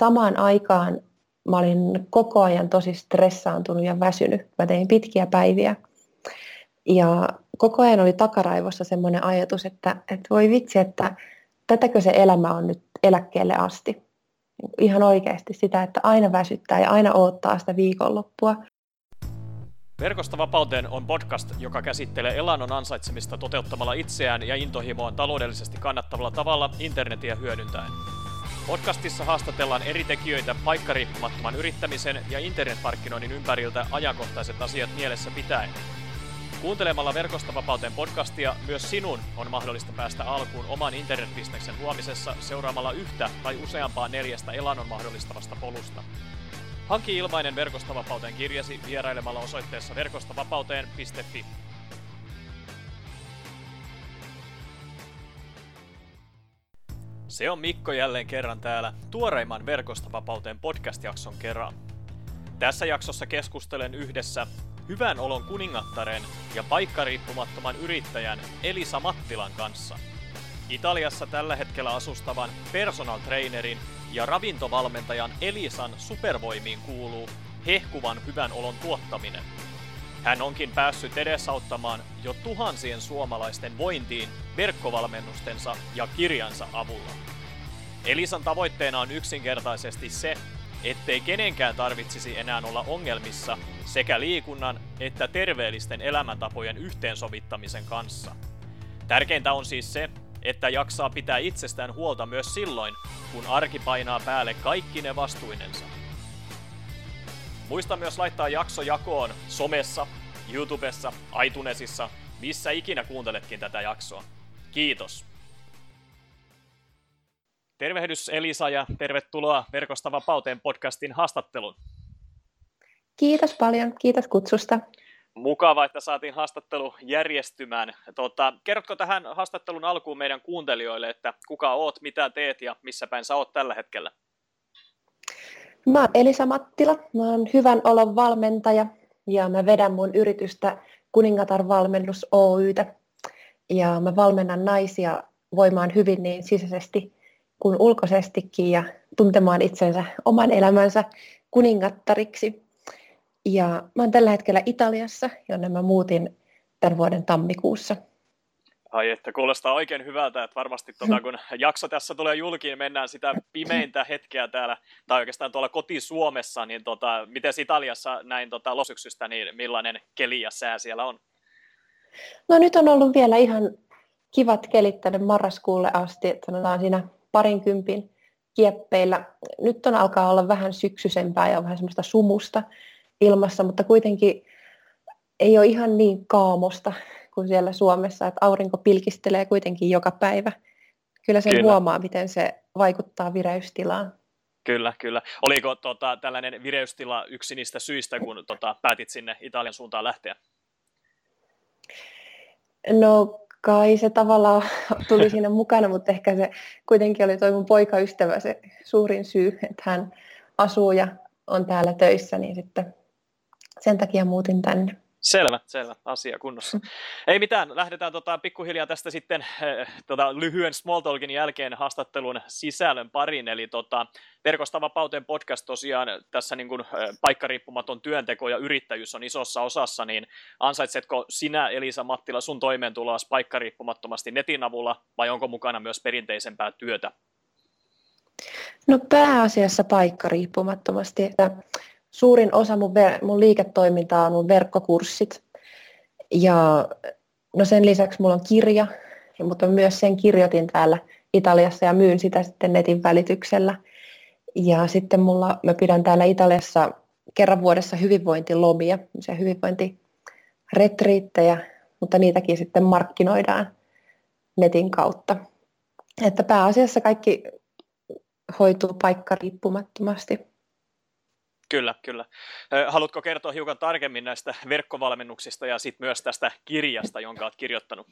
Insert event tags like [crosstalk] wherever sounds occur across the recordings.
samaan aikaan mä olin koko ajan tosi stressaantunut ja väsynyt. Mä tein pitkiä päiviä. Ja koko ajan oli takaraivossa semmoinen ajatus, että, että voi vitsi, että tätäkö se elämä on nyt eläkkeelle asti. Ihan oikeasti sitä, että aina väsyttää ja aina odottaa sitä viikonloppua. Verkosta vapauteen on podcast, joka käsittelee elannon ansaitsemista toteuttamalla itseään ja intohimoon taloudellisesti kannattavalla tavalla internetiä hyödyntäen. Podcastissa haastatellaan eri tekijöitä paikkariippumattoman yrittämisen ja internetmarkkinoinnin ympäriltä ajankohtaiset asiat mielessä pitäen. Kuuntelemalla Verkosta vapauteen podcastia myös sinun on mahdollista päästä alkuun oman internetbisneksen luomisessa seuraamalla yhtä tai useampaa neljästä elannon mahdollistavasta polusta. Hanki ilmainen Verkosta vapauteen kirjasi vierailemalla osoitteessa verkostavapauteen.fi. Se on Mikko jälleen kerran täällä tuoreimman Verkosta vapauteen podcast-jakson kerran. Tässä jaksossa keskustelen yhdessä hyvän olon kuningattaren ja paikkariippumattoman yrittäjän Elisa Mattilan kanssa. Italiassa tällä hetkellä asustavan personal trainerin ja ravintovalmentajan Elisan supervoimiin kuuluu hehkuvan hyvän olon tuottaminen. Hän onkin päässyt edesauttamaan jo tuhansien suomalaisten vointiin verkkovalmennustensa ja kirjansa avulla. Elisan tavoitteena on yksinkertaisesti se, ettei kenenkään tarvitsisi enää olla ongelmissa sekä liikunnan että terveellisten elämäntapojen yhteensovittamisen kanssa. Tärkeintä on siis se, että jaksaa pitää itsestään huolta myös silloin, kun arki painaa päälle kaikki ne vastuinensa. Muista myös laittaa jakso jakoon somessa, YouTubessa, iTunesissa, missä ikinä kuunteletkin tätä jaksoa. Kiitos! Tervehdys Elisa ja tervetuloa Verkosta vapauteen podcastin haastatteluun. Kiitos paljon, kiitos kutsusta. Mukava, että saatiin haastattelu järjestymään. Tota, kerrotko tähän haastattelun alkuun meidän kuuntelijoille, että kuka oot, mitä teet ja missä päin sä oot tällä hetkellä? Mä oon Elisa Mattila, mä oon hyvän olon valmentaja ja mä vedän mun yritystä Kuningatar Valmennus Oytä. Ja mä valmennan naisia voimaan hyvin niin sisäisesti kuin ulkoisestikin ja tuntemaan itsensä oman elämänsä kuningattariksi. Ja mä oon tällä hetkellä Italiassa, jonne mä muutin tämän vuoden tammikuussa. Ai että kuulostaa oikein hyvältä, että varmasti tota, kun jakso tässä tulee julkiin, mennään sitä pimeintä hetkeä täällä, tai oikeastaan tuolla koti-Suomessa, niin tota, miten Italiassa näin tota, losyksystä, niin millainen keli ja sää siellä on? No nyt on ollut vielä ihan kivat kelit tänne marraskuulle asti, että sanotaan siinä parinkympin kieppeillä. Nyt on alkaa olla vähän syksyisempää ja vähän semmoista sumusta ilmassa, mutta kuitenkin ei ole ihan niin kaamosta kuin siellä Suomessa, että aurinko pilkistelee kuitenkin joka päivä. Kyllä sen kyllä. huomaa, miten se vaikuttaa vireystilaan. Kyllä, kyllä. Oliko tota, tällainen vireystila yksi niistä syistä, kun tota, päätit sinne Italian suuntaan lähteä? No kai se tavallaan [laughs] tuli siinä mukana, mutta ehkä se kuitenkin oli toi mun poikaystävä se suurin syy, että hän asuu ja on täällä töissä, niin sitten sen takia muutin tänne. Selvä, selvä, asia kunnossa. Ei mitään, lähdetään tota, pikkuhiljaa tästä sitten äh, tota, lyhyen small talkin jälkeen haastattelun sisällön pariin, eli tota, Verkosta vapauteen podcast tosiaan tässä niin kuin, äh, paikkariippumaton työnteko ja yrittäjyys on isossa osassa, niin ansaitsetko sinä Elisa Mattila sun toimeentuloa paikkariippumattomasti netin avulla vai onko mukana myös perinteisempää työtä? No pääasiassa paikkariippumattomasti, että suurin osa mun, ver- mun liiketoimintaa on mun verkkokurssit. Ja no sen lisäksi mulla on kirja, mutta myös sen kirjoitin täällä Italiassa ja myyn sitä sitten netin välityksellä. Ja sitten mulla, mä pidän täällä Italiassa kerran vuodessa hyvinvointilomia, se hyvinvointiretriittejä, mutta niitäkin sitten markkinoidaan netin kautta. Että pääasiassa kaikki hoituu paikka riippumattomasti. Kyllä, kyllä. Haluatko kertoa hiukan tarkemmin näistä verkkovalmennuksista ja sitten myös tästä kirjasta, jonka olet kirjoittanut?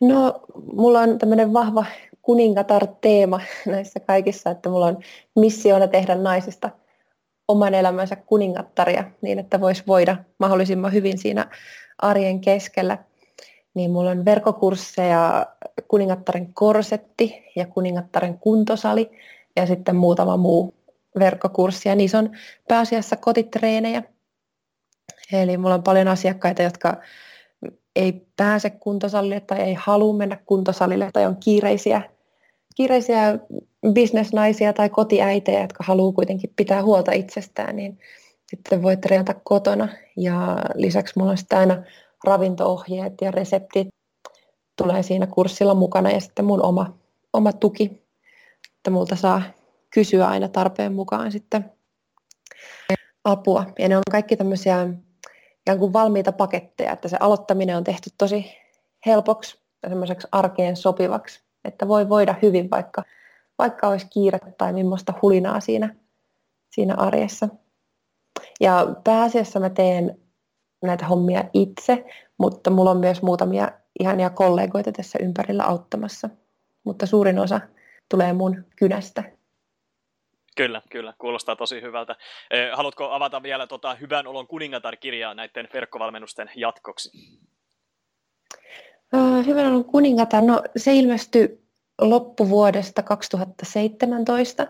No, mulla on tämmöinen vahva kuningatar-teema [laughs] näissä kaikissa, että mulla on missiona tehdä naisista oman elämänsä kuningattaria niin, että voisi voida mahdollisimman hyvin siinä arjen keskellä. Niin mulla on verkkokursseja kuningattaren korsetti ja kuningattaren kuntosali, ja sitten muutama muu verkkokurssi. Ja niissä on pääasiassa kotitreenejä. Eli mulla on paljon asiakkaita, jotka ei pääse kuntosalille tai ei halua mennä kuntosalille tai on kiireisiä, kiireisiä bisnesnaisia tai kotiäitejä, jotka haluaa kuitenkin pitää huolta itsestään, niin sitten voi treenata kotona. Ja lisäksi mulla on sitten aina ravintoohjeet ja reseptit tulee siinä kurssilla mukana ja sitten mun oma, oma tuki, että multa saa kysyä aina tarpeen mukaan sitten apua. Ja ne on kaikki tämmöisiä ikään kuin valmiita paketteja, että se aloittaminen on tehty tosi helpoksi ja semmoiseksi arkeen sopivaksi, että voi voida hyvin vaikka, vaikka olisi kiire tai millaista hulinaa siinä, siinä arjessa. Ja pääasiassa mä teen näitä hommia itse, mutta mulla on myös muutamia ihania kollegoita tässä ympärillä auttamassa. Mutta suurin osa tulee mun kynästä. Kyllä, kyllä. Kuulostaa tosi hyvältä. Haluatko avata vielä tota Hyvän olon kuningatar-kirjaa näiden verkkovalmennusten jatkoksi? Hyvän olon kuningatar, no se ilmestyi loppuvuodesta 2017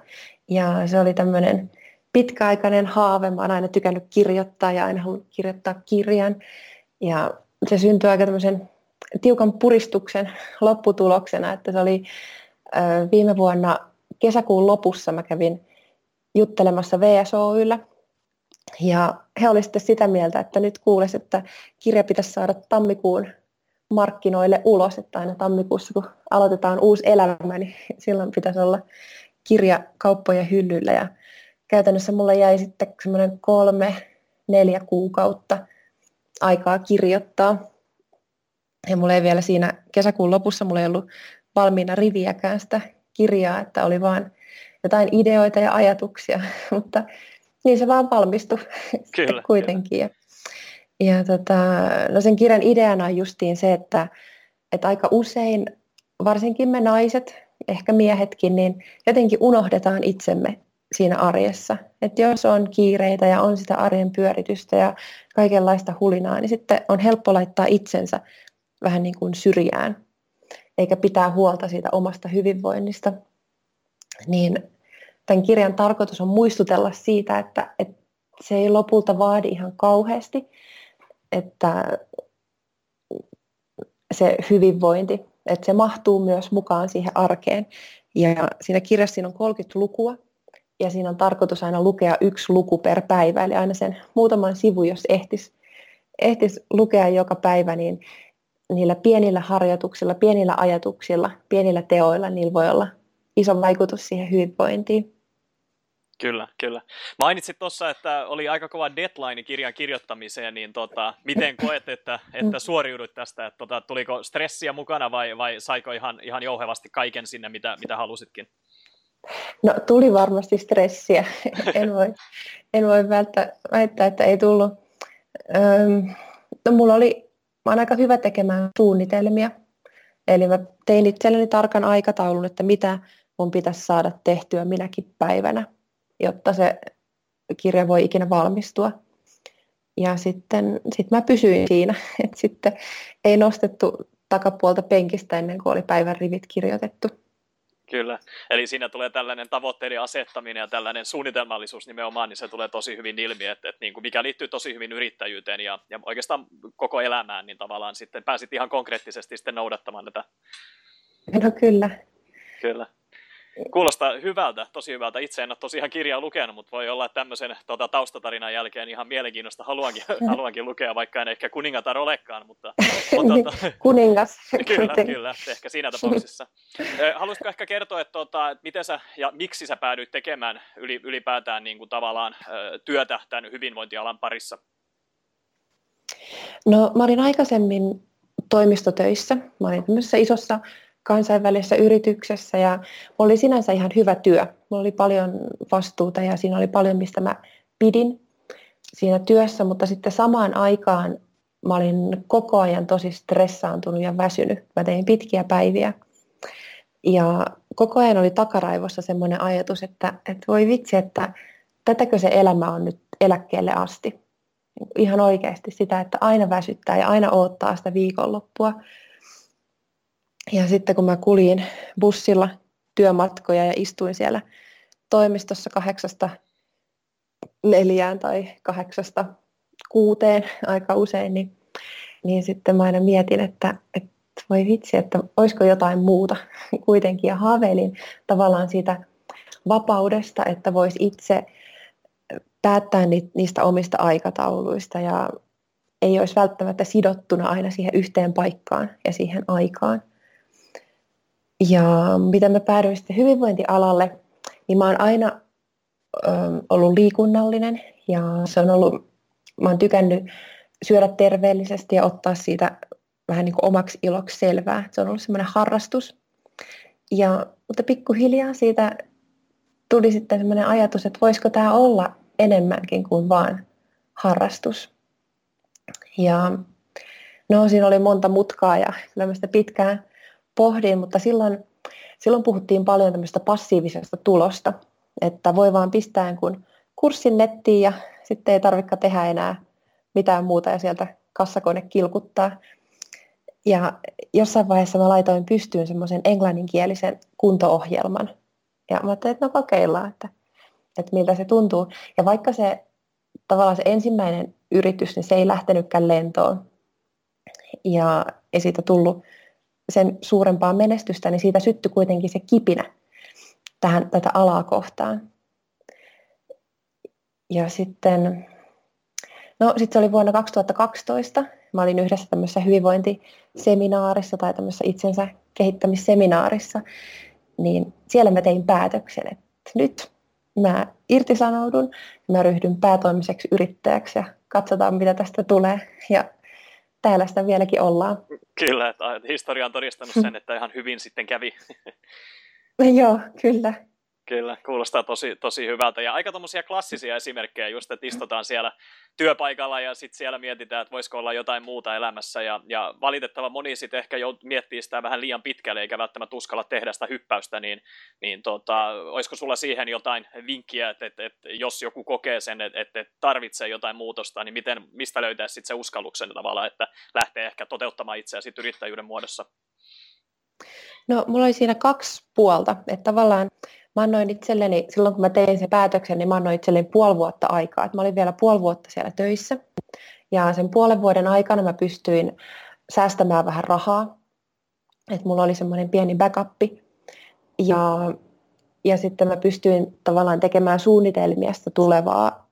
ja se oli tämmöinen pitkäaikainen haave. Mä oon aina tykännyt kirjoittaa ja aina halunnut kirjoittaa kirjan. Ja se syntyi aika tämmöisen tiukan puristuksen lopputuloksena, että se oli viime vuonna kesäkuun lopussa mä kävin juttelemassa VSOYllä. Ja he olivat sitten sitä mieltä, että nyt kuulisi, että kirja pitäisi saada tammikuun markkinoille ulos, että aina tammikuussa kun aloitetaan uusi elämä, niin silloin pitäisi olla kirja kauppojen hyllyllä. Ja käytännössä mulla jäi sitten semmoinen kolme, neljä kuukautta aikaa kirjoittaa. Ja mulla ei vielä siinä kesäkuun lopussa, mulla ei ollut valmiina riviäkään sitä kirjaa, että oli vaan jotain ideoita ja ajatuksia, [laughs] mutta niin se vaan valmistui [laughs] kyllä, kuitenkin. Kyllä. Ja, ja tota, no sen kirjan ideana on justiin se, että, että aika usein, varsinkin me naiset, ehkä miehetkin, niin jotenkin unohdetaan itsemme siinä arjessa. Että jos on kiireitä ja on sitä arjen pyöritystä ja kaikenlaista hulinaa, niin sitten on helppo laittaa itsensä vähän niin kuin syrjään, eikä pitää huolta siitä omasta hyvinvoinnista. Niin tämän kirjan tarkoitus on muistutella siitä, että, että se ei lopulta vaadi ihan kauheasti, että se hyvinvointi, että se mahtuu myös mukaan siihen arkeen. Ja siinä kirjassa siinä on 30 lukua, ja siinä on tarkoitus aina lukea yksi luku per päivä, eli aina sen muutaman sivu, jos ehtis, ehtis lukea joka päivä, niin niillä pienillä harjoituksilla, pienillä ajatuksilla, pienillä teoilla, niillä voi olla iso vaikutus siihen hyvinvointiin. Kyllä, kyllä. Mainitsit tuossa, että oli aika kova deadline kirjan kirjoittamiseen, niin tota, miten koet, että, että suoriudut tästä? Että, tota, tuliko stressiä mukana vai, vai saiko ihan, ihan jouhevasti kaiken sinne, mitä, mitä halusitkin? No tuli varmasti stressiä. [laughs] en voi, en voi välttä, väittää, että ei tullut. Öm, no, mulla oli, mä olen aika hyvä tekemään suunnitelmia. Eli mä tein itselleni tarkan aikataulun, että mitä mun pitäisi saada tehtyä minäkin päivänä, jotta se kirja voi ikinä valmistua. Ja sitten sit mä pysyin siinä, [laughs] että sitten ei nostettu takapuolta penkistä ennen kuin oli päivän rivit kirjoitettu. Kyllä, eli siinä tulee tällainen tavoitteiden asettaminen ja tällainen suunnitelmallisuus nimenomaan, niin se tulee tosi hyvin ilmi, että, että niin kuin mikä liittyy tosi hyvin yrittäjyyteen ja, ja oikeastaan koko elämään, niin tavallaan sitten pääsit ihan konkreettisesti sitten noudattamaan tätä. No kyllä. Kyllä. Kuulostaa hyvältä, tosi hyvältä. Itse en ole tosiaan kirjaa lukenut, mutta voi olla, että tämmöisen tuota, taustatarinan jälkeen ihan mielenkiinnosta haluankin, [laughs] haluankin lukea, vaikka en ehkä kuningatar olekaan. Mutta, [laughs] mutta tuota, Kuningas. [laughs] kyllä, kyllä, ehkä siinä tapauksessa. Haluaisitko ehkä kertoa, että, tuota, että miten sä ja miksi sä päädyit tekemään ylipäätään niin kuin, tavallaan työtä tämän hyvinvointialan parissa? No mä olin aikaisemmin toimistotöissä. Mä olin tämmöisessä isossa kansainvälisessä yrityksessä ja oli sinänsä ihan hyvä työ. Mulla oli paljon vastuuta ja siinä oli paljon, mistä mä pidin siinä työssä, mutta sitten samaan aikaan mä olin koko ajan tosi stressaantunut ja väsynyt. Mä tein pitkiä päiviä. Ja koko ajan oli takaraivossa semmoinen ajatus, että, että voi vitsi, että tätäkö se elämä on nyt eläkkeelle asti. Ihan oikeasti sitä, että aina väsyttää ja aina odottaa sitä viikonloppua. Ja sitten kun mä kuljin bussilla työmatkoja ja istuin siellä toimistossa kahdeksasta neljään tai kahdeksasta kuuteen aika usein, niin, niin sitten mä aina mietin, että, että voi vitsi, että olisiko jotain muuta [laughs] kuitenkin. Ja haaveilin tavallaan siitä vapaudesta, että voisi itse päättää niistä omista aikatauluista ja ei olisi välttämättä sidottuna aina siihen yhteen paikkaan ja siihen aikaan. Ja mitä mä päädyin sitten hyvinvointialalle, niin mä oon aina ö, ollut liikunnallinen ja se on ollut, mä oon tykännyt syödä terveellisesti ja ottaa siitä vähän niin kuin omaksi iloksi selvää. Se on ollut semmoinen harrastus. Ja, mutta pikkuhiljaa siitä tuli sitten semmoinen ajatus, että voisiko tämä olla enemmänkin kuin vaan harrastus. Ja no siinä oli monta mutkaa ja kyllä mä sitä pitkään pohdin, mutta silloin, silloin puhuttiin paljon tämmöistä passiivisesta tulosta, että voi vaan pistää kun kurssin nettiin ja sitten ei tarvitse tehdä enää mitään muuta ja sieltä kassakone kilkuttaa. Ja jossain vaiheessa mä laitoin pystyyn semmoisen englanninkielisen kunto-ohjelman. Ja mä ajattelin, että no kokeillaan, että, että miltä se tuntuu. Ja vaikka se tavallaan se ensimmäinen yritys, niin se ei lähtenytkään lentoon. Ja ei siitä tullut sen suurempaa menestystä, niin siitä syttyi kuitenkin se kipinä tähän, tätä alaa kohtaan. Ja sitten, no sitten se oli vuonna 2012. Mä olin yhdessä tämmöisessä hyvinvointiseminaarissa tai tämmöisessä itsensä kehittämisseminaarissa, niin siellä mä tein päätöksen, että nyt mä irtisanoudun, mä ryhdyn päätoimiseksi yrittäjäksi ja katsotaan mitä tästä tulee. Ja täällä sitä vieläkin ollaan. Kyllä, että historia on todistanut sen, että ihan hyvin sitten kävi. [laughs] Joo, kyllä. Kyllä, kuulostaa tosi, tosi hyvältä. Ja aika tuommoisia klassisia esimerkkejä just, että istutaan siellä työpaikalla ja sitten siellä mietitään, että voisiko olla jotain muuta elämässä. Ja, ja valitettava moni sitten ehkä jo miettii sitä vähän liian pitkälle eikä välttämättä uskalla tehdä sitä hyppäystä, niin, niin tota, olisiko sulla siihen jotain vinkkiä, että, että, että jos joku kokee sen, että, että tarvitsee jotain muutosta, niin miten, mistä löytäisi sitten se uskalluksen tavalla, että lähtee ehkä toteuttamaan itseä sitten yrittäjyyden muodossa? No, mulla oli siinä kaksi puolta, että tavallaan mä annoin itselleni, silloin kun mä tein sen päätöksen, niin mä annoin itselleni puoli vuotta aikaa. Että mä olin vielä puoli vuotta siellä töissä. Ja sen puolen vuoden aikana mä pystyin säästämään vähän rahaa. Että mulla oli semmoinen pieni backup. Ja, ja sitten mä pystyin tavallaan tekemään suunnitelmia sitä tulevaa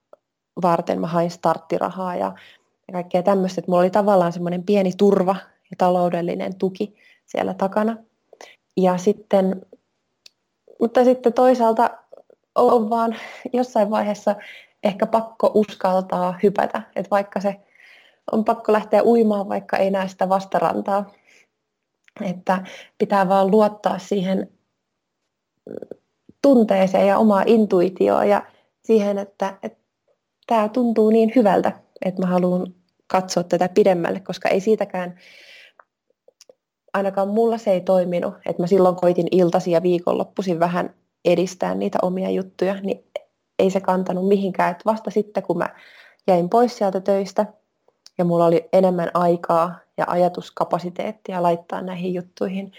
varten. Mä hain starttirahaa ja, ja kaikkea tämmöistä. Että mulla oli tavallaan semmoinen pieni turva ja taloudellinen tuki siellä takana. Ja sitten mutta sitten toisaalta on vaan jossain vaiheessa ehkä pakko uskaltaa hypätä, että vaikka se on pakko lähteä uimaan, vaikka ei näe sitä vastarantaa. Että pitää vaan luottaa siihen tunteeseen ja omaa intuitioon ja siihen, että, että tämä tuntuu niin hyvältä, että mä haluan katsoa tätä pidemmälle, koska ei siitäkään ainakaan mulla se ei toiminut, että mä silloin koitin iltasi ja viikonloppuisin vähän edistää niitä omia juttuja, niin ei se kantanut mihinkään. Että vasta sitten, kun mä jäin pois sieltä töistä ja mulla oli enemmän aikaa ja ajatuskapasiteettia laittaa näihin juttuihin,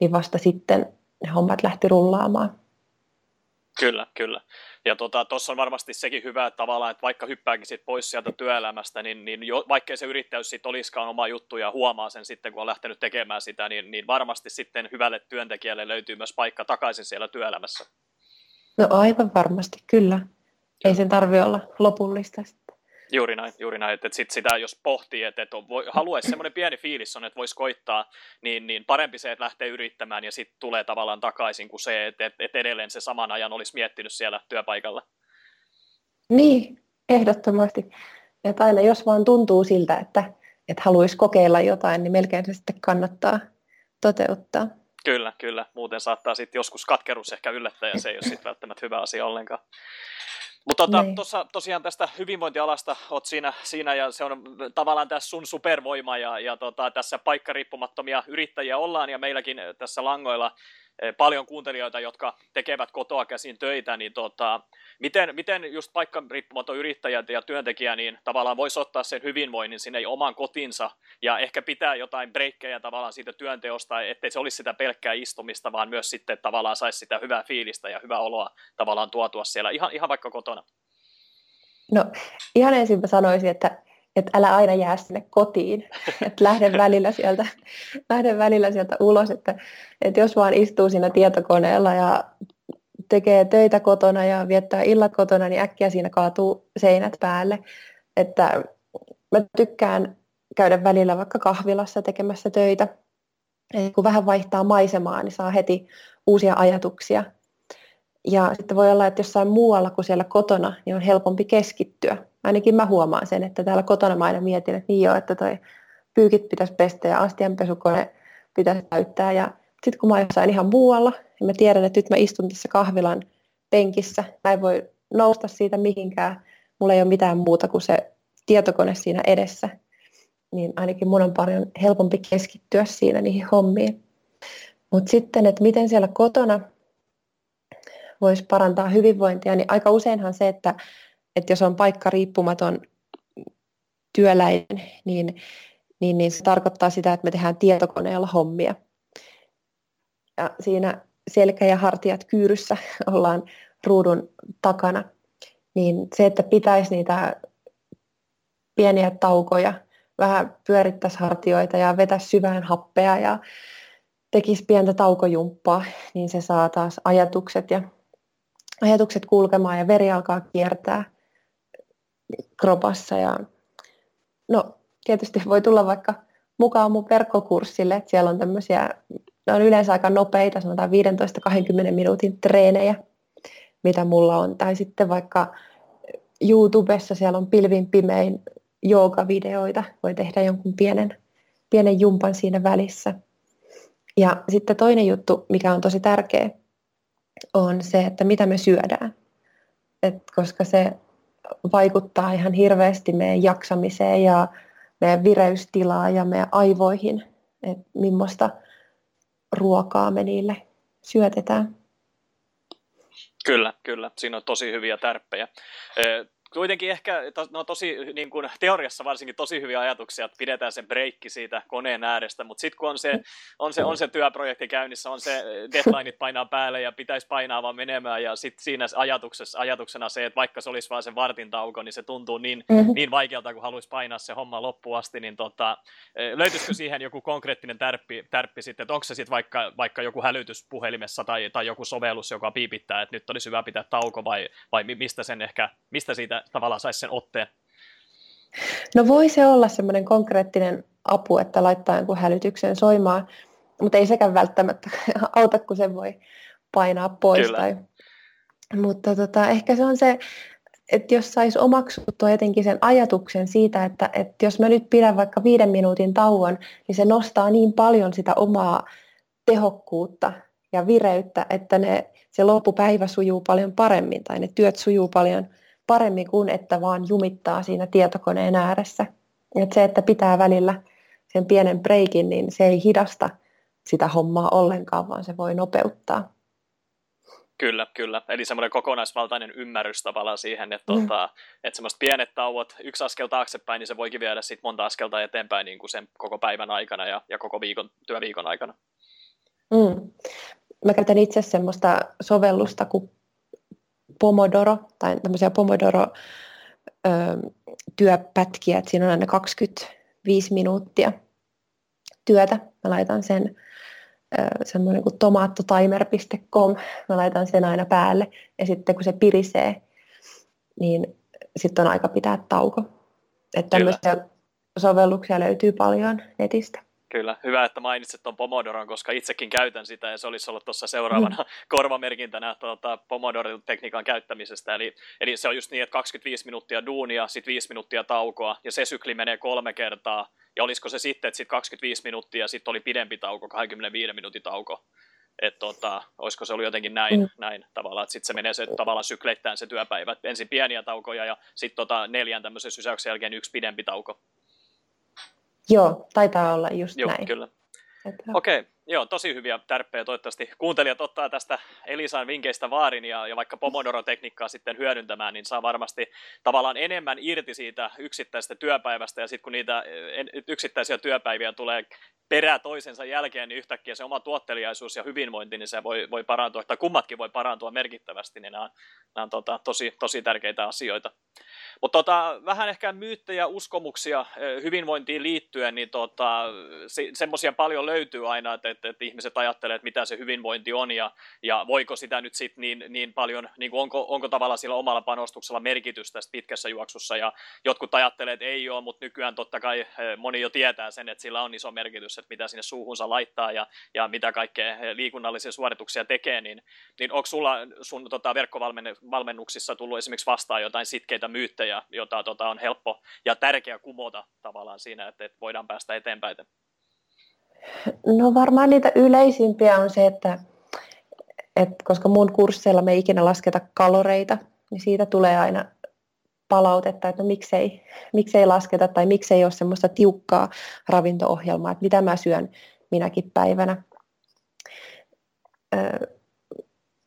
niin vasta sitten ne hommat lähti rullaamaan. Kyllä, kyllä. Ja tuossa tota, on varmasti sekin hyvä että tavallaan, että vaikka hyppääkin sit pois sieltä työelämästä, niin, niin jo, vaikkei se yrittäjyys sitten olisikaan oma juttu ja huomaa sen sitten, kun on lähtenyt tekemään sitä, niin, niin varmasti sitten hyvälle työntekijälle löytyy myös paikka takaisin siellä työelämässä. No aivan varmasti, kyllä. Ei sen tarvi olla lopullista. Juuri näin, juuri näin. Että sit sitä jos pohtii, että, voi, haluaisi semmoinen pieni fiilis on, että voisi koittaa, niin, niin parempi se, että lähtee yrittämään ja sitten tulee tavallaan takaisin kuin se, että, että, että edelleen se saman ajan olisi miettinyt siellä työpaikalla. Niin, ehdottomasti. Että aina jos vaan tuntuu siltä, että, että haluaisi kokeilla jotain, niin melkein se sitten kannattaa toteuttaa. Kyllä, kyllä. Muuten saattaa sitten joskus katkeruus ehkä yllättää ja se ei ole sitten välttämättä hyvä asia ollenkaan. Mutta tota, niin. tuossa tosiaan tästä hyvinvointialasta olet siinä, siinä ja se on tavallaan tässä sun supervoima ja, ja tota, tässä paikkariippumattomia yrittäjiä ollaan ja meilläkin tässä langoilla paljon kuuntelijoita, jotka tekevät kotoa käsin töitä, niin tota, miten, miten just paikka riippumaton yrittäjä ja työntekijä, niin tavallaan voisi ottaa sen hyvinvoinnin sinne oman kotinsa ja ehkä pitää jotain breikkejä tavallaan siitä työnteosta, ettei se olisi sitä pelkkää istumista, vaan myös sitten tavallaan saisi sitä hyvää fiilistä ja hyvää oloa tavallaan tuotua siellä ihan, ihan vaikka kotona. No ihan ensin mä sanoisin, että että älä aina jää sinne kotiin, [laughs] että lähde välillä sieltä, lähde välillä sieltä ulos, että, että jos vaan istuu siinä tietokoneella ja tekee töitä kotona ja viettää illat kotona, niin äkkiä siinä kaatuu seinät päälle. Että mä tykkään käydä välillä vaikka kahvilassa tekemässä töitä. Ja kun vähän vaihtaa maisemaa, niin saa heti uusia ajatuksia. Ja sitten voi olla, että jossain muualla kuin siellä kotona, niin on helpompi keskittyä ainakin mä huomaan sen, että täällä kotona mä aina mietin, että niin joo, että toi pyykit pitäisi pestä ja astianpesukone pitäisi täyttää. Ja sitten kun mä oon ihan muualla, ja mä tiedän, että nyt mä istun tässä kahvilan penkissä, mä en voi nousta siitä mihinkään, mulla ei ole mitään muuta kuin se tietokone siinä edessä, niin ainakin mun on paljon helpompi keskittyä siinä niihin hommiin. Mutta sitten, että miten siellä kotona voisi parantaa hyvinvointia, niin aika useinhan se, että että jos on paikka riippumaton työläinen, niin, niin, niin se tarkoittaa sitä, että me tehdään tietokoneella hommia. Ja siinä selkä ja hartiat kyyryssä [laughs] ollaan ruudun takana. Niin se, että pitäisi niitä pieniä taukoja, vähän pyörittäisi hartioita ja vetäisi syvään happea ja tekisi pientä taukojumppaa, niin se saa taas ajatukset ja ajatukset kulkemaan ja veri alkaa kiertää kropassa. Ja, no, tietysti voi tulla vaikka mukaan mun verkkokurssille, että siellä on tämmöisiä, ne on yleensä aika nopeita, sanotaan 15-20 minuutin treenejä, mitä mulla on. Tai sitten vaikka YouTubessa siellä on pilvin pimein joogavideoita, voi tehdä jonkun pienen, pienen jumpan siinä välissä. Ja sitten toinen juttu, mikä on tosi tärkeä, on se, että mitä me syödään. Et koska se vaikuttaa ihan hirveästi meidän jaksamiseen ja meidän vireystilaan ja meidän aivoihin, että millaista ruokaa me niille syötetään. Kyllä, kyllä. Siinä on tosi hyviä tärppejä kuitenkin ehkä no tosi niin kuin, teoriassa varsinkin tosi hyviä ajatuksia, että pidetään se breikki siitä koneen äärestä, mutta sitten kun on se, on, se, on se työprojekti käynnissä, on se deadlineit painaa päälle ja pitäisi painaa vaan menemään ja sitten siinä ajatuksessa, ajatuksena se, että vaikka se olisi vain se vartin tauko, niin se tuntuu niin, mm-hmm. niin vaikealta, kun haluaisi painaa se homma loppuun asti, niin tota, löytyisikö siihen joku konkreettinen tärppi, tärppi sitten, että onko se sitten vaikka, vaikka joku hälytys puhelimessa tai, tai joku sovellus, joka piipittää, että nyt olisi hyvä pitää tauko vai, vai mistä sen ehkä, mistä siitä tavallaan saisi sen otteen? No voi se olla semmoinen konkreettinen apu, että laittaa jonkun hälytyksen soimaan, mutta ei sekään välttämättä [laughs] auta, kun sen voi painaa pois. Kyllä. Tai... Mutta tota, ehkä se on se, että jos saisi omaksuttua jotenkin sen ajatuksen siitä, että, että jos mä nyt pidän vaikka viiden minuutin tauon, niin se nostaa niin paljon sitä omaa tehokkuutta ja vireyttä, että ne, se loppupäivä sujuu paljon paremmin tai ne työt sujuu paljon paremmin kuin että vaan jumittaa siinä tietokoneen ääressä. Et se, että pitää välillä sen pienen breikin, niin se ei hidasta sitä hommaa ollenkaan, vaan se voi nopeuttaa. Kyllä, kyllä. Eli semmoinen kokonaisvaltainen ymmärrys tavallaan siihen, että, mm. tota, että semmoiset pienet tauot, yksi askel taaksepäin, niin se voikin viedä sitten monta askelta eteenpäin niin kuin sen koko päivän aikana ja, ja koko viikon, työviikon aikana. Mm. Mä käytän itse semmoista sovellusta kuin Pomodoro tai tämmöisiä Pomodoro-työpätkiä, että siinä on aina 25 minuuttia työtä. Mä laitan sen semmoinen kuin tomaattotimer.com, mä laitan sen aina päälle ja sitten kun se pirisee, niin sitten on aika pitää tauko. Että tämmöisiä sovelluksia löytyy paljon netistä. Kyllä, hyvä, että mainitsit tuon Pomodoron, koska itsekin käytän sitä ja se olisi ollut tuossa seuraavana mm. [laughs] korvamerkintänä tuota, Pomodoro-tekniikan käyttämisestä. Eli, eli se on just niin, että 25 minuuttia duunia, sitten 5 minuuttia taukoa ja se sykli menee kolme kertaa. Ja olisiko se sitten, että sitten 25 minuuttia sitten oli pidempi tauko, 25 minuutin tauko. Että tota, olisiko se ollut jotenkin näin, mm. näin tavallaan, että sitten se menee se tavallaan sykleittäin se työpäivä. Ensin pieniä taukoja ja sitten tota, neljän tämmöisen sysäyksen jälkeen yksi pidempi tauko. Joo, taitaa olla just Joo, näin. kyllä. Okei, okay. Joo, tosi hyviä tärppejä. Toivottavasti kuuntelijat ottaa tästä Elisan vinkkeistä vaarin ja, ja vaikka Pomodoro-tekniikkaa sitten hyödyntämään, niin saa varmasti tavallaan enemmän irti siitä yksittäisestä työpäivästä. Ja sitten kun niitä yksittäisiä työpäiviä tulee perä toisensa jälkeen, niin yhtäkkiä se oma tuotteliaisuus ja hyvinvointi, niin se voi, voi parantua, tai kummatkin voi parantua merkittävästi, niin nämä on, nämä on tota, tosi, tosi tärkeitä asioita. Mutta tota, vähän ehkä myyttejä, uskomuksia hyvinvointiin liittyen, niin tota, se, semmoisia paljon löytyy aina, että, että, että ihmiset ajattelee, että mitä se hyvinvointi on ja, ja voiko sitä nyt sitten niin, niin paljon, niin kuin onko, onko tavallaan sillä omalla panostuksella merkitystä tässä pitkässä juoksussa. Ja jotkut ajattelee, että ei ole, mutta nykyään totta kai moni jo tietää sen, että sillä on iso merkitys, että mitä sinne suuhunsa laittaa ja, ja mitä kaikkea liikunnallisia suorituksia tekee, niin, niin onko sulla sun tota, verkkovalmennuksissa tullut esimerkiksi vastaan jotain sitkeitä myyttejä, jota tota, on helppo ja tärkeä kumota tavallaan siinä, että, että voidaan päästä eteenpäin? No varmaan niitä yleisimpiä on se, että, että koska mun kursseilla me ei ikinä lasketa kaloreita, niin siitä tulee aina palautetta, että no miksei, miksei lasketa tai miksei ole semmoista tiukkaa ravinto-ohjelmaa, että mitä mä syön minäkin päivänä.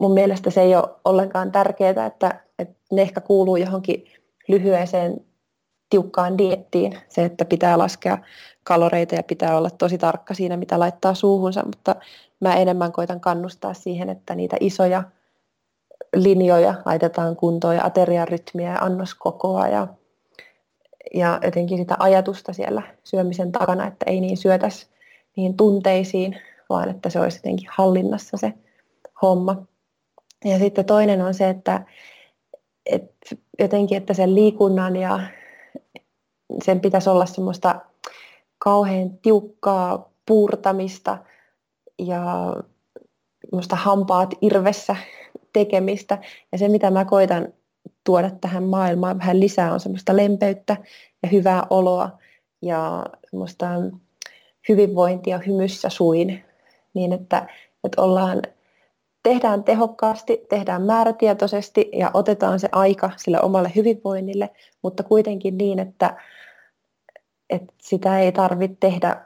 Mun mielestä se ei ole ollenkaan tärkeää, että, että ne ehkä kuuluu johonkin lyhyeseen tiukkaan diettiin, se, että pitää laskea kaloreita ja pitää olla tosi tarkka siinä, mitä laittaa suuhunsa, mutta mä enemmän koitan kannustaa siihen, että niitä isoja linjoja laitetaan kuntoon ja ateriarytmiä ja annoskokoa ja, ja jotenkin sitä ajatusta siellä syömisen takana, että ei niin syötäisi niihin tunteisiin, vaan että se olisi jotenkin hallinnassa se homma. Ja sitten toinen on se, että, että jotenkin, että sen liikunnan ja sen pitäisi olla semmoista kauhean tiukkaa puurtamista ja semmoista hampaat irvessä tekemistä. Ja se, mitä mä koitan tuoda tähän maailmaan vähän lisää, on semmoista lempeyttä ja hyvää oloa ja semmoista hyvinvointia hymyssä suin, niin että, että ollaan, tehdään tehokkaasti, tehdään määrätietoisesti ja otetaan se aika sille omalle hyvinvoinnille, mutta kuitenkin niin, että, että sitä ei tarvitse tehdä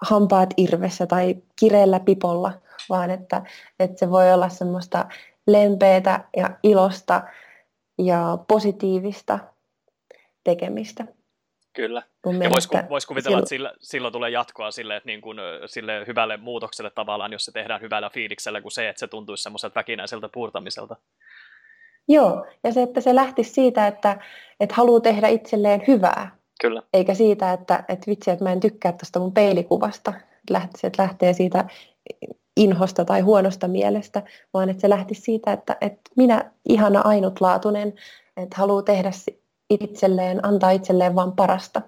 hampaat irvessä tai kireellä pipolla, vaan että, että se voi olla semmoista lempeätä ja ilosta ja positiivista tekemistä. Kyllä. ja voisi vois kuvitella, että sillä, silloin tulee jatkoa sille, että niin kuin, sille hyvälle muutokselle tavallaan, jos se tehdään hyvällä fiiliksellä, kuin se, että se tuntuisi semmoiselta väkinäiseltä puurtamiselta. Joo, ja se, että se lähtisi siitä, että, että haluaa tehdä itselleen hyvää. Kyllä. Eikä siitä, että, että vitsi, että mä en tykkää tuosta mun peilikuvasta. Lähtisi, että lähtee siitä inhosta tai huonosta mielestä, vaan että se lähtisi siitä, että, että minä ihana ainutlaatuinen, että haluaa tehdä itselleen, antaa itselleen vaan parasta.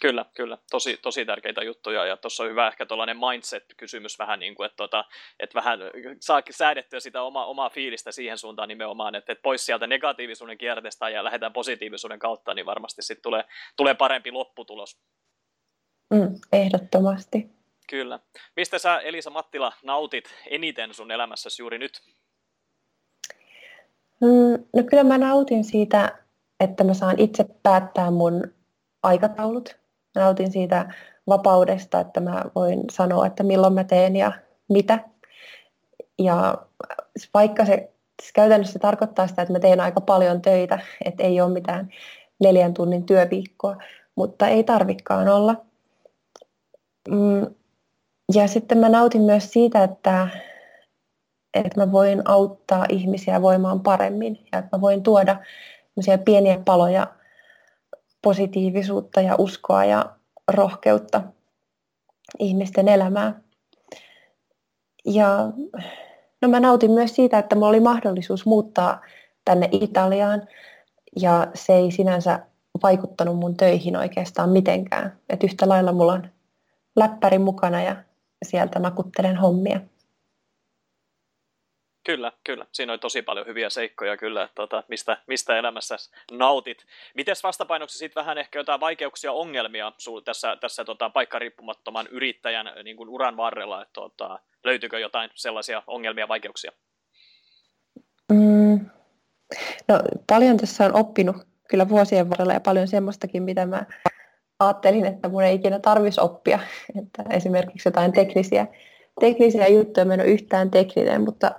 Kyllä, kyllä. Tosi, tosi tärkeitä juttuja ja tuossa on hyvä ehkä tuollainen mindset-kysymys vähän niin kuin, että, tota, että vähän saa säädettyä sitä oma, omaa fiilistä siihen suuntaan nimenomaan, että, että pois sieltä negatiivisuuden kierteestä ja lähdetään positiivisuuden kautta, niin varmasti sitten tulee, tulee parempi lopputulos. Mm, ehdottomasti. Kyllä. Mistä sä Elisa Mattila nautit eniten sun elämässäsi juuri nyt? Mm, no kyllä mä nautin siitä, että mä saan itse päättää mun aikataulut. Mä nautin siitä vapaudesta, että mä voin sanoa, että milloin mä teen ja mitä. Ja vaikka se siis käytännössä tarkoittaa sitä, että mä teen aika paljon töitä, että ei ole mitään neljän tunnin työviikkoa, mutta ei tarvikkaan olla. Mm, ja sitten mä nautin myös siitä, että, että mä voin auttaa ihmisiä voimaan paremmin ja että mä voin tuoda pieniä paloja positiivisuutta ja uskoa ja rohkeutta ihmisten elämään. Ja no mä nautin myös siitä, että mulla oli mahdollisuus muuttaa tänne Italiaan ja se ei sinänsä vaikuttanut mun töihin oikeastaan mitenkään. Et yhtä lailla mulla on läppäri mukana ja sieltä nakuttelen hommia. Kyllä, kyllä. Siinä oli tosi paljon hyviä seikkoja kyllä, että tota, mistä, mistä elämässä nautit. Miten vastapainoksi sitten vähän ehkä jotain vaikeuksia, ongelmia sul tässä, tässä tota, paikkariippumattoman yrittäjän niin kuin uran varrella, että tota, löytyykö jotain sellaisia ongelmia, vaikeuksia? Mm, no, paljon tässä on oppinut kyllä vuosien varrella ja paljon semmoistakin, mitä mä ajattelin, että mun ei ikinä tarvitsisi oppia. Että esimerkiksi jotain teknisiä, teknisiä juttuja, mä en ole yhtään tekninen, mutta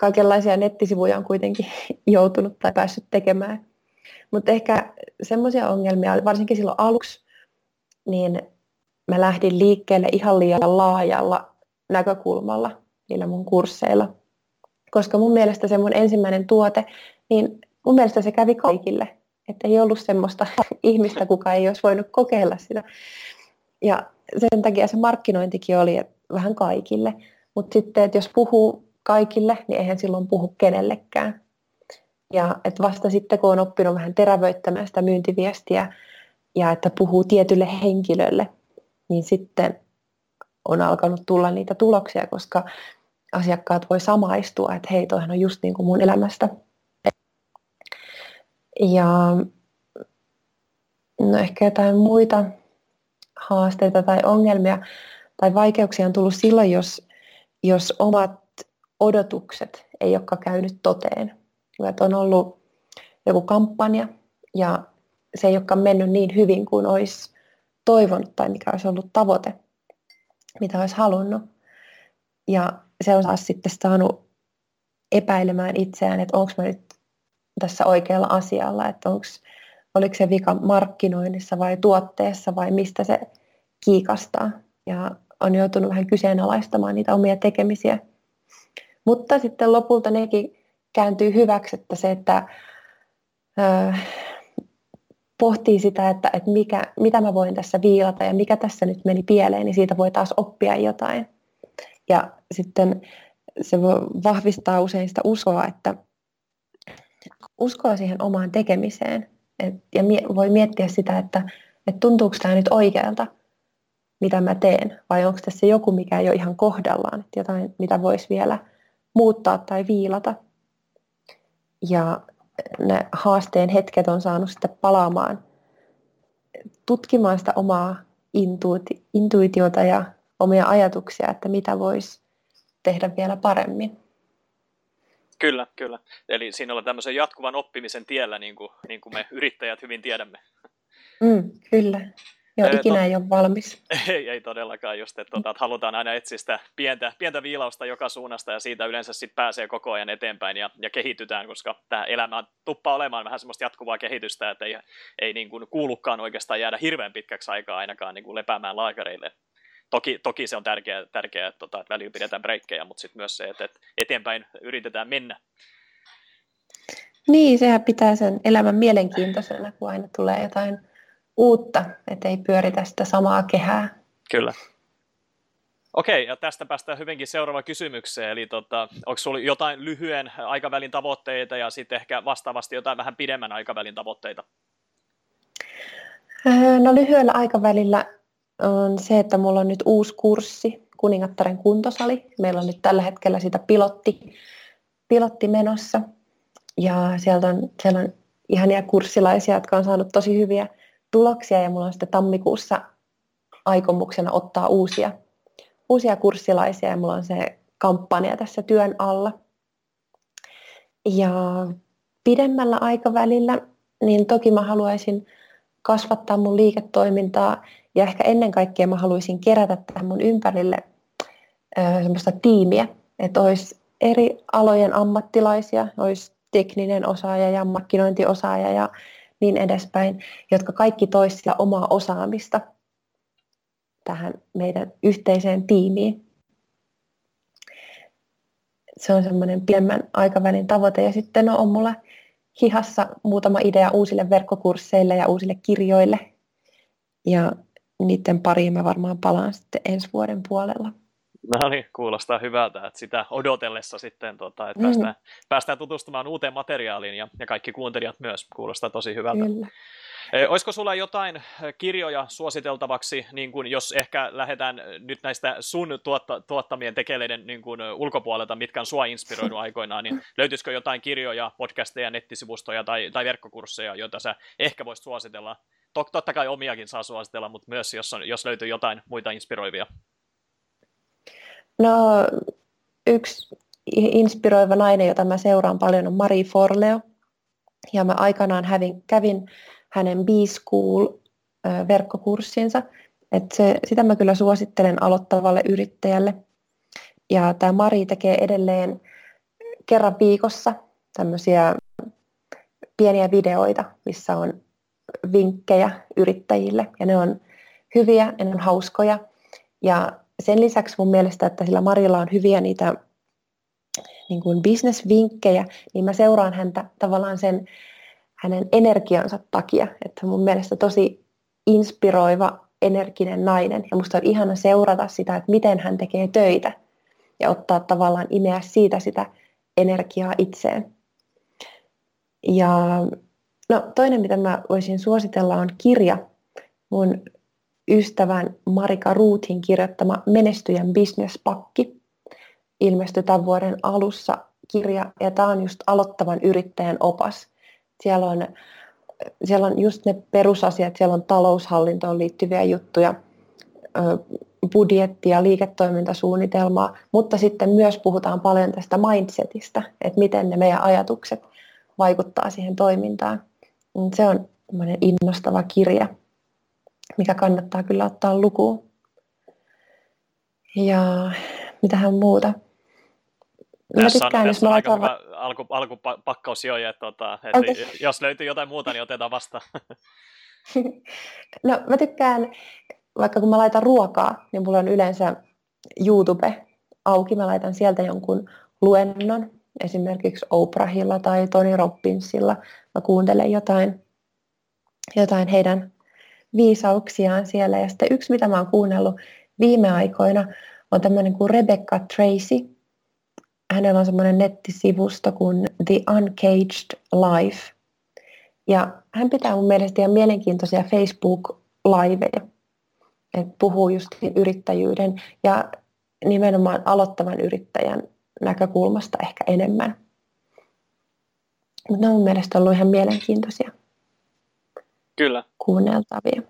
kaikenlaisia nettisivuja on kuitenkin [laughs] joutunut tai päässyt tekemään. Mutta ehkä semmoisia ongelmia oli, varsinkin silloin aluksi, niin mä lähdin liikkeelle ihan liian laajalla näkökulmalla niillä mun kursseilla. Koska mun mielestä se mun ensimmäinen tuote, niin mun mielestä se kävi kaikille. Että ei ollut semmoista [laughs] ihmistä, kuka ei olisi voinut kokeilla sitä. Ja sen takia se markkinointikin oli vähän kaikille. Mutta sitten, että jos puhuu kaikille, niin eihän silloin puhu kenellekään. Ja että vasta sitten, kun on oppinut vähän terävöittämään sitä myyntiviestiä ja että puhuu tietylle henkilölle, niin sitten on alkanut tulla niitä tuloksia, koska asiakkaat voi samaistua, että hei, toihan on just niin kuin mun elämästä. Ja no ehkä jotain muita haasteita tai ongelmia tai vaikeuksia on tullut silloin, jos, jos omat odotukset ei olekaan käynyt toteen. Että on ollut joku kampanja ja se ei olekaan mennyt niin hyvin kuin olisi toivonut tai mikä olisi ollut tavoite, mitä olisi halunnut. Ja se on taas sitten saanut epäilemään itseään, että onko mä nyt tässä oikealla asialla, että onks, oliko se vika markkinoinnissa vai tuotteessa vai mistä se kiikastaa. Ja on joutunut vähän kyseenalaistamaan niitä omia tekemisiä. Mutta sitten lopulta nekin kääntyy hyväksi, että se, että ö, pohtii sitä, että, että mikä, mitä mä voin tässä viilata ja mikä tässä nyt meni pieleen, niin siitä voi taas oppia jotain. Ja sitten se voi vahvistaa usein sitä uskoa, että uskoa siihen omaan tekemiseen. Et, ja mie, voi miettiä sitä, että et tuntuuko tämä nyt oikealta, mitä mä teen, vai onko tässä joku, mikä ei ole ihan kohdallaan, jotain, mitä voisi vielä muuttaa tai viilata. Ja ne haasteen hetket on saanut sitten palaamaan tutkimaan sitä omaa intuiti, intuitiota ja omia ajatuksia, että mitä voisi tehdä vielä paremmin. Kyllä, kyllä. Eli siinä ollaan tämmöisen jatkuvan oppimisen tiellä, niin kuin, niin kuin me yrittäjät hyvin tiedämme. Mm, kyllä. Joo, ikinä to... ei ole valmis. [laughs] Ei, ei todellakaan just, että, tuota, että halutaan aina etsiä sitä pientä, pientä viilausta joka suunnasta ja siitä yleensä sitten pääsee koko ajan eteenpäin ja, ja kehitytään, koska tämä elämä tuppaa olemaan vähän semmoista jatkuvaa kehitystä, että ei, ei niin kuin kuulukaan oikeastaan jäädä hirveän pitkäksi aikaa ainakaan niin kuin lepäämään laakareille. Toki, toki se on tärkeää, tärkeää että, tota, että välillä pidetään breikkejä, mutta sitten myös se, että, että eteenpäin yritetään mennä. Niin, sehän pitää sen elämän mielenkiintoisena, kun aina tulee jotain uutta, ettei pyöritä sitä samaa kehää. Kyllä. Okei, ja tästä päästään hyvinkin seuraavaan kysymykseen. Eli tota, onko sinulla jotain lyhyen aikavälin tavoitteita ja sitten ehkä vastaavasti jotain vähän pidemmän aikavälin tavoitteita? No lyhyellä aikavälillä on se, että mulla on nyt uusi kurssi, Kuningattaren kuntosali. Meillä on nyt tällä hetkellä sitä pilotti, pilotti menossa. Ja sieltä on, siellä on ihania kurssilaisia, jotka on saanut tosi hyviä tuloksia ja mulla on sitten tammikuussa aikomuksena ottaa uusia, uusia kurssilaisia ja mulla on se kampanja tässä työn alla. Ja pidemmällä aikavälillä, niin toki mä haluaisin kasvattaa mun liiketoimintaa ja ehkä ennen kaikkea mä haluaisin kerätä tähän mun ympärille semmoista tiimiä, että olisi eri alojen ammattilaisia, olisi tekninen osaaja ja markkinointiosaaja ja niin edespäin, jotka kaikki toisivat omaa osaamista tähän meidän yhteiseen tiimiin. Se on semmoinen pidemmän aikavälin tavoite ja sitten on mulla hihassa muutama idea uusille verkkokursseille ja uusille kirjoille. Ja niiden pariin mä varmaan palaan sitten ensi vuoden puolella. [laughs] No niin, kuulostaa hyvältä, että sitä odotellessa sitten, tota, että mm. päästään, päästään tutustumaan uuteen materiaaliin ja, ja kaikki kuuntelijat myös, kuulostaa tosi hyvältä. Kyllä. E, olisiko sulla jotain kirjoja suositeltavaksi, niin kun jos ehkä lähdetään nyt näistä sun tuotta, tuottamien tekeleiden niin kun ulkopuolelta, mitkä on sua inspiroinut [laughs] aikoinaan, niin löytyisikö jotain kirjoja, podcasteja, nettisivustoja tai, tai verkkokursseja, joita sä ehkä voisit suositella? Totta kai omiakin saa suositella, mutta myös jos, on, jos löytyy jotain muita inspiroivia. No, yksi inspiroiva nainen, jota mä seuraan paljon, on Marie Forleo. Ja mä aikanaan hävin, kävin hänen B-School verkkokurssinsa. Et se, sitä mä kyllä suosittelen aloittavalle yrittäjälle. Ja tämä Mari tekee edelleen kerran viikossa tämmöisiä pieniä videoita, missä on vinkkejä yrittäjille. Ja ne on hyviä ja ne on hauskoja. Ja sen lisäksi mun mielestä, että sillä Marilla on hyviä niitä niin kuin business-vinkkejä, niin mä seuraan häntä tavallaan sen hänen energiansa takia. Että mun mielestä tosi inspiroiva, energinen nainen. Ja musta on ihana seurata sitä, että miten hän tekee töitä ja ottaa tavallaan imeä siitä sitä energiaa itseen. Ja no, toinen, mitä mä voisin suositella, on kirja. Mun ystävän Marika Ruuthin kirjoittama Menestyjän bisnespakki ilmestyi tämän vuoden alussa kirja, ja tämä on just aloittavan yrittäjän opas. Siellä on, siellä on just ne perusasiat, siellä on taloushallintoon liittyviä juttuja, budjettia, liiketoimintasuunnitelmaa, mutta sitten myös puhutaan paljon tästä mindsetistä, että miten ne meidän ajatukset vaikuttaa siihen toimintaan. Se on innostava kirja, mikä kannattaa kyllä ottaa lukuun. Ja mitähän muuta. Mä tässä tykkään, on, jos mä aika hyvä alku, alkupakkaus jo, ja tota, että okay. jos löytyy jotain muuta, niin otetaan vasta. [laughs] no mä tykkään, vaikka kun mä laitan ruokaa, niin mulla on yleensä YouTube auki, mä laitan sieltä jonkun luennon, esimerkiksi Oprahilla tai Tony Robbinsilla. Mä kuuntelen jotain, jotain heidän viisauksiaan siellä. Ja sitten yksi, mitä mä oon kuunnellut viime aikoina, on tämmöinen kuin Rebecca Tracy. Hänellä on semmoinen nettisivusto kuin The Uncaged Life. Ja hän pitää mun mielestä ihan mielenkiintoisia Facebook-liveja. että puhuu just yrittäjyyden ja nimenomaan aloittavan yrittäjän näkökulmasta ehkä enemmän. Mutta ne on mun mielestä ollut ihan mielenkiintoisia. Kyllä. Kuunneltavia.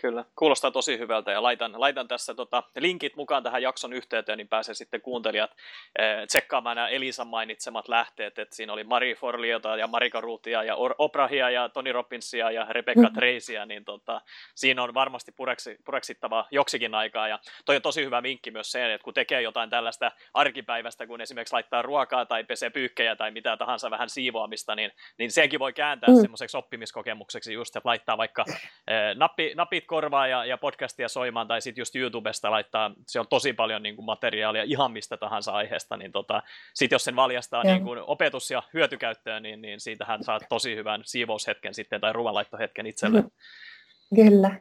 Kyllä, kuulostaa tosi hyvältä ja laitan, laitan tässä tota, linkit mukaan tähän jakson yhteyteen, niin pääsee sitten kuuntelijat eh, tsekkaamaan nämä Elisan mainitsemat lähteet, että siinä oli Mari Forliota ja Marika Ruutia ja Oprahia ja Tony Robbinsia ja Rebecca mm. Tracya, niin tota, siinä on varmasti pureksi, pureksittava joksikin aikaa ja toi on tosi hyvä vinkki myös se, että kun tekee jotain tällaista arkipäivästä, kun esimerkiksi laittaa ruokaa tai pesee pyykkejä tai mitä tahansa vähän siivoamista, niin, niin senkin voi kääntää mm. semmoiseksi oppimiskokemukseksi just, että laittaa vaikka eh, nappi, napit korvaa ja, ja podcastia soimaan, tai sitten just YouTubesta laittaa, se on tosi paljon niin kuin materiaalia ihan mistä tahansa aiheesta, niin tota, sitten jos sen valjastaa niin kuin opetus- ja hyötykäyttöön, niin, niin siitähän saa tosi hyvän siivoushetken sitten, tai ruoanlaittohetken itselleen. Kyllä.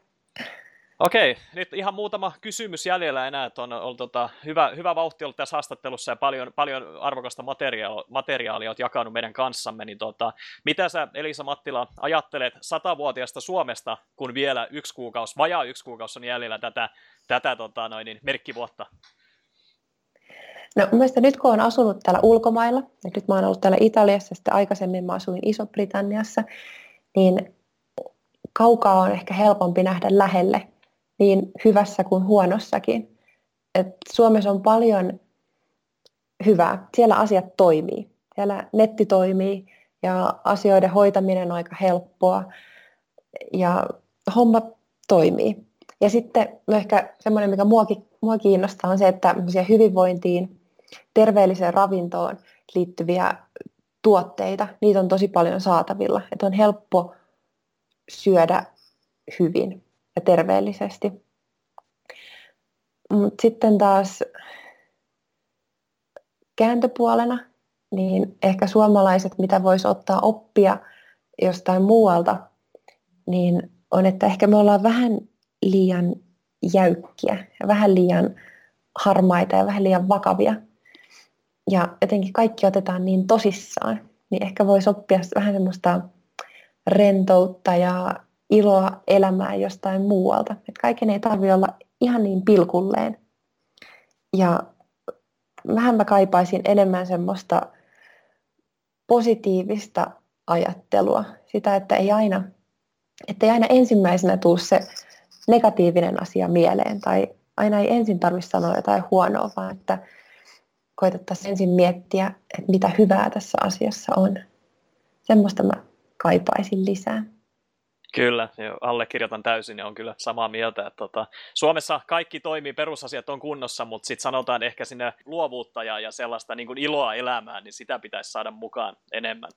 Okei, nyt ihan muutama kysymys jäljellä enää, että on, on tota, hyvä, hyvä vauhti ollut tässä haastattelussa ja paljon, paljon arvokasta materiaalia, materiaalia olet jakanut meidän kanssamme, niin tota, mitä sä Elisa Mattila ajattelet satavuotiaasta Suomesta, kun vielä yksi kuukausi, vajaa yksi kuukausi on jäljellä tätä, tätä tota, noin, niin, merkkivuotta? No mielestäni nyt kun olen asunut täällä ulkomailla, ja nyt mä oon ollut täällä Italiassa, sitten aikaisemmin mä asuin Iso-Britanniassa, niin kaukaa on ehkä helpompi nähdä lähelle niin hyvässä kuin huonossakin. Et Suomessa on paljon hyvää. Siellä asiat toimii. Siellä netti toimii ja asioiden hoitaminen on aika helppoa ja homma toimii. Ja sitten ehkä semmoinen, mikä mua, mua kiinnostaa, on se, että hyvinvointiin, terveelliseen ravintoon liittyviä tuotteita, niitä on tosi paljon saatavilla. Että on helppo syödä hyvin ja terveellisesti. Mutta sitten taas kääntöpuolena, niin ehkä suomalaiset, mitä voisi ottaa oppia jostain muualta, niin on, että ehkä me ollaan vähän liian jäykkiä ja vähän liian harmaita ja vähän liian vakavia. Ja jotenkin kaikki otetaan niin tosissaan, niin ehkä voisi oppia vähän semmoista rentoutta ja iloa elämään jostain muualta. Et kaiken ei tarvitse olla ihan niin pilkulleen. Ja vähän mä kaipaisin enemmän semmoista positiivista ajattelua. Sitä, että ei aina, että ei aina ensimmäisenä tule se negatiivinen asia mieleen tai aina ei ensin tarvitse sanoa jotain huonoa, vaan että koitettaisiin ensin miettiä, että mitä hyvää tässä asiassa on. Semmoista mä kaipaisin lisää. Kyllä, allekirjoitan täysin ja on kyllä samaa mieltä. Että tota, Suomessa kaikki toimii, perusasiat on kunnossa, mutta sitten sanotaan ehkä sinne luovuutta ja, ja sellaista niin kuin iloa elämään, niin sitä pitäisi saada mukaan enemmän.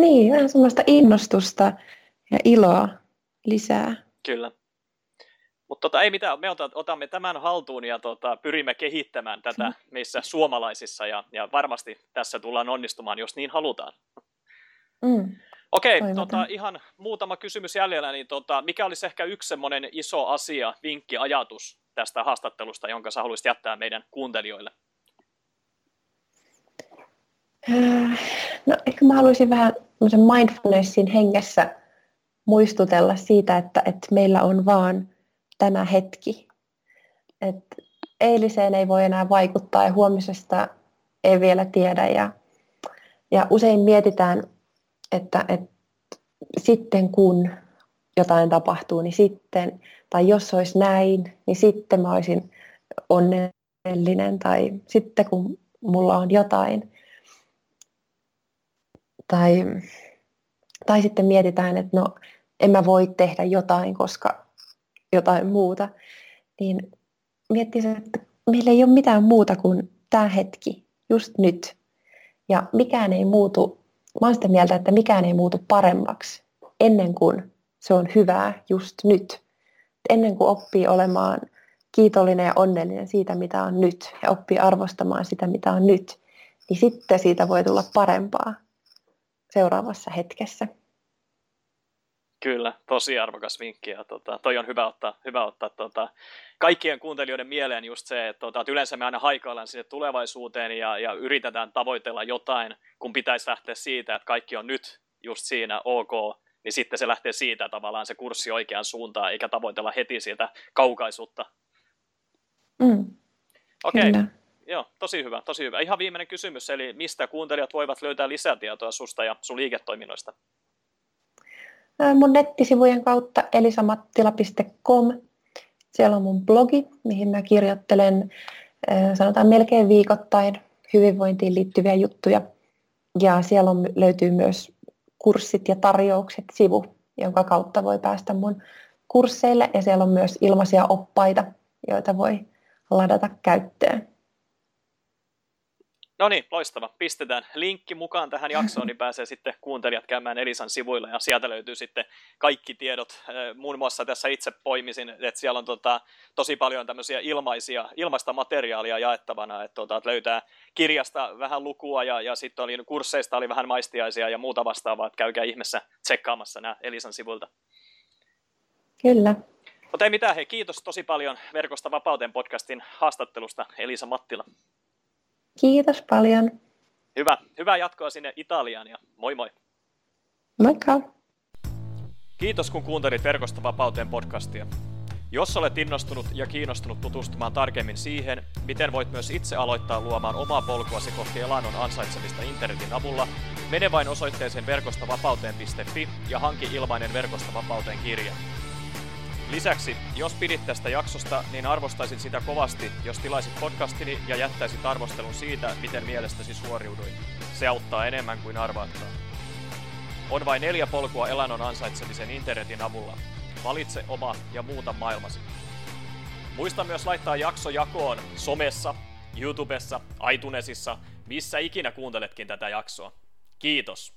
Niin, vähän semmoista innostusta ja iloa lisää. Kyllä. Mutta tota, ei mitään, me otamme tämän haltuun ja tota, pyrimme kehittämään tätä meissä suomalaisissa ja, ja varmasti tässä tullaan onnistumaan, jos niin halutaan. Mm. Okei, tota, ihan muutama kysymys jäljellä, niin tota, mikä olisi ehkä yksi semmoinen iso asia, vinkki, ajatus tästä haastattelusta, jonka sä haluaisit jättää meidän kuuntelijoille? No ehkä mä haluaisin vähän mindfulnessin hengessä muistutella siitä, että, että meillä on vaan tämä hetki. Että eiliseen ei voi enää vaikuttaa ja huomisesta ei vielä tiedä. Ja, ja usein mietitään, että, että sitten kun jotain tapahtuu, niin sitten, tai jos olisi näin, niin sitten mä olisin onnellinen, tai sitten kun mulla on jotain. Tai, tai sitten mietitään, että no en mä voi tehdä jotain, koska jotain muuta. Niin miettisin, että meillä ei ole mitään muuta kuin tämä hetki, just nyt. Ja mikään ei muutu, mä olen sitä mieltä, että mikään ei muutu paremmaksi ennen kuin se on hyvää just nyt. Ennen kuin oppii olemaan kiitollinen ja onnellinen siitä, mitä on nyt, ja oppii arvostamaan sitä, mitä on nyt, niin sitten siitä voi tulla parempaa seuraavassa hetkessä. Kyllä, tosi arvokas vinkki ja tota, toi on hyvä ottaa, hyvä ottaa tota, kaikkien kuuntelijoiden mieleen just se, että, tota, että yleensä me aina haikaillaan sinne tulevaisuuteen ja, ja yritetään tavoitella jotain, kun pitäisi lähteä siitä, että kaikki on nyt just siinä ok, niin sitten se lähtee siitä tavallaan se kurssi oikeaan suuntaan, eikä tavoitella heti sieltä kaukaisuutta. Mm, Okei, okay. joo, tosi hyvä, tosi hyvä. Ihan viimeinen kysymys, eli mistä kuuntelijat voivat löytää lisätietoa susta ja sun liiketoiminnoista? Mun nettisivujen kautta elisamattila.com. Siellä on mun blogi, mihin mä kirjoittelen sanotaan melkein viikoittain hyvinvointiin liittyviä juttuja. Ja siellä on, löytyy myös kurssit ja tarjoukset sivu, jonka kautta voi päästä mun kursseille. Ja siellä on myös ilmaisia oppaita, joita voi ladata käyttöön. No niin, loistava. Pistetään linkki mukaan tähän jaksoon, niin pääsee sitten kuuntelijat käymään Elisan sivuilla ja sieltä löytyy sitten kaikki tiedot. Muun muassa tässä itse poimisin, että siellä on tota, tosi paljon tämmöisiä ilmaisia, ilmaista materiaalia jaettavana, että, tota, että löytää kirjasta vähän lukua ja, ja sitten oli kursseista oli vähän maistiaisia ja muuta vastaavaa, että käykää ihmeessä tsekkaamassa nämä Elisan sivuilta. Kyllä. Mutta ei mitään, hei kiitos tosi paljon Verkosta vapauteen podcastin haastattelusta Elisa Mattila. Kiitos paljon. Hyvä. Hyvää jatkoa sinne Italiaan ja moi moi. Moikka. Kiitos kun kuuntelit Verkosta vapauteen podcastia. Jos olet innostunut ja kiinnostunut tutustumaan tarkemmin siihen, miten voit myös itse aloittaa luomaan omaa polkuasi kohti elannon ansaitsemista internetin avulla, mene vain osoitteeseen verkostavapauteen.fi ja hanki ilmainen Verkosta vapauteen kirja. Lisäksi, jos pidit tästä jaksosta, niin arvostaisin sitä kovasti, jos tilaisit podcastini ja jättäisit arvostelun siitä, miten mielestäsi suoriuduin. Se auttaa enemmän kuin arvaattaa. On vain neljä polkua elannon ansaitsemisen internetin avulla. Valitse oma ja muuta maailmasi. Muista myös laittaa jakso jakoon somessa, YouTubessa, iTunesissa, missä ikinä kuunteletkin tätä jaksoa. Kiitos!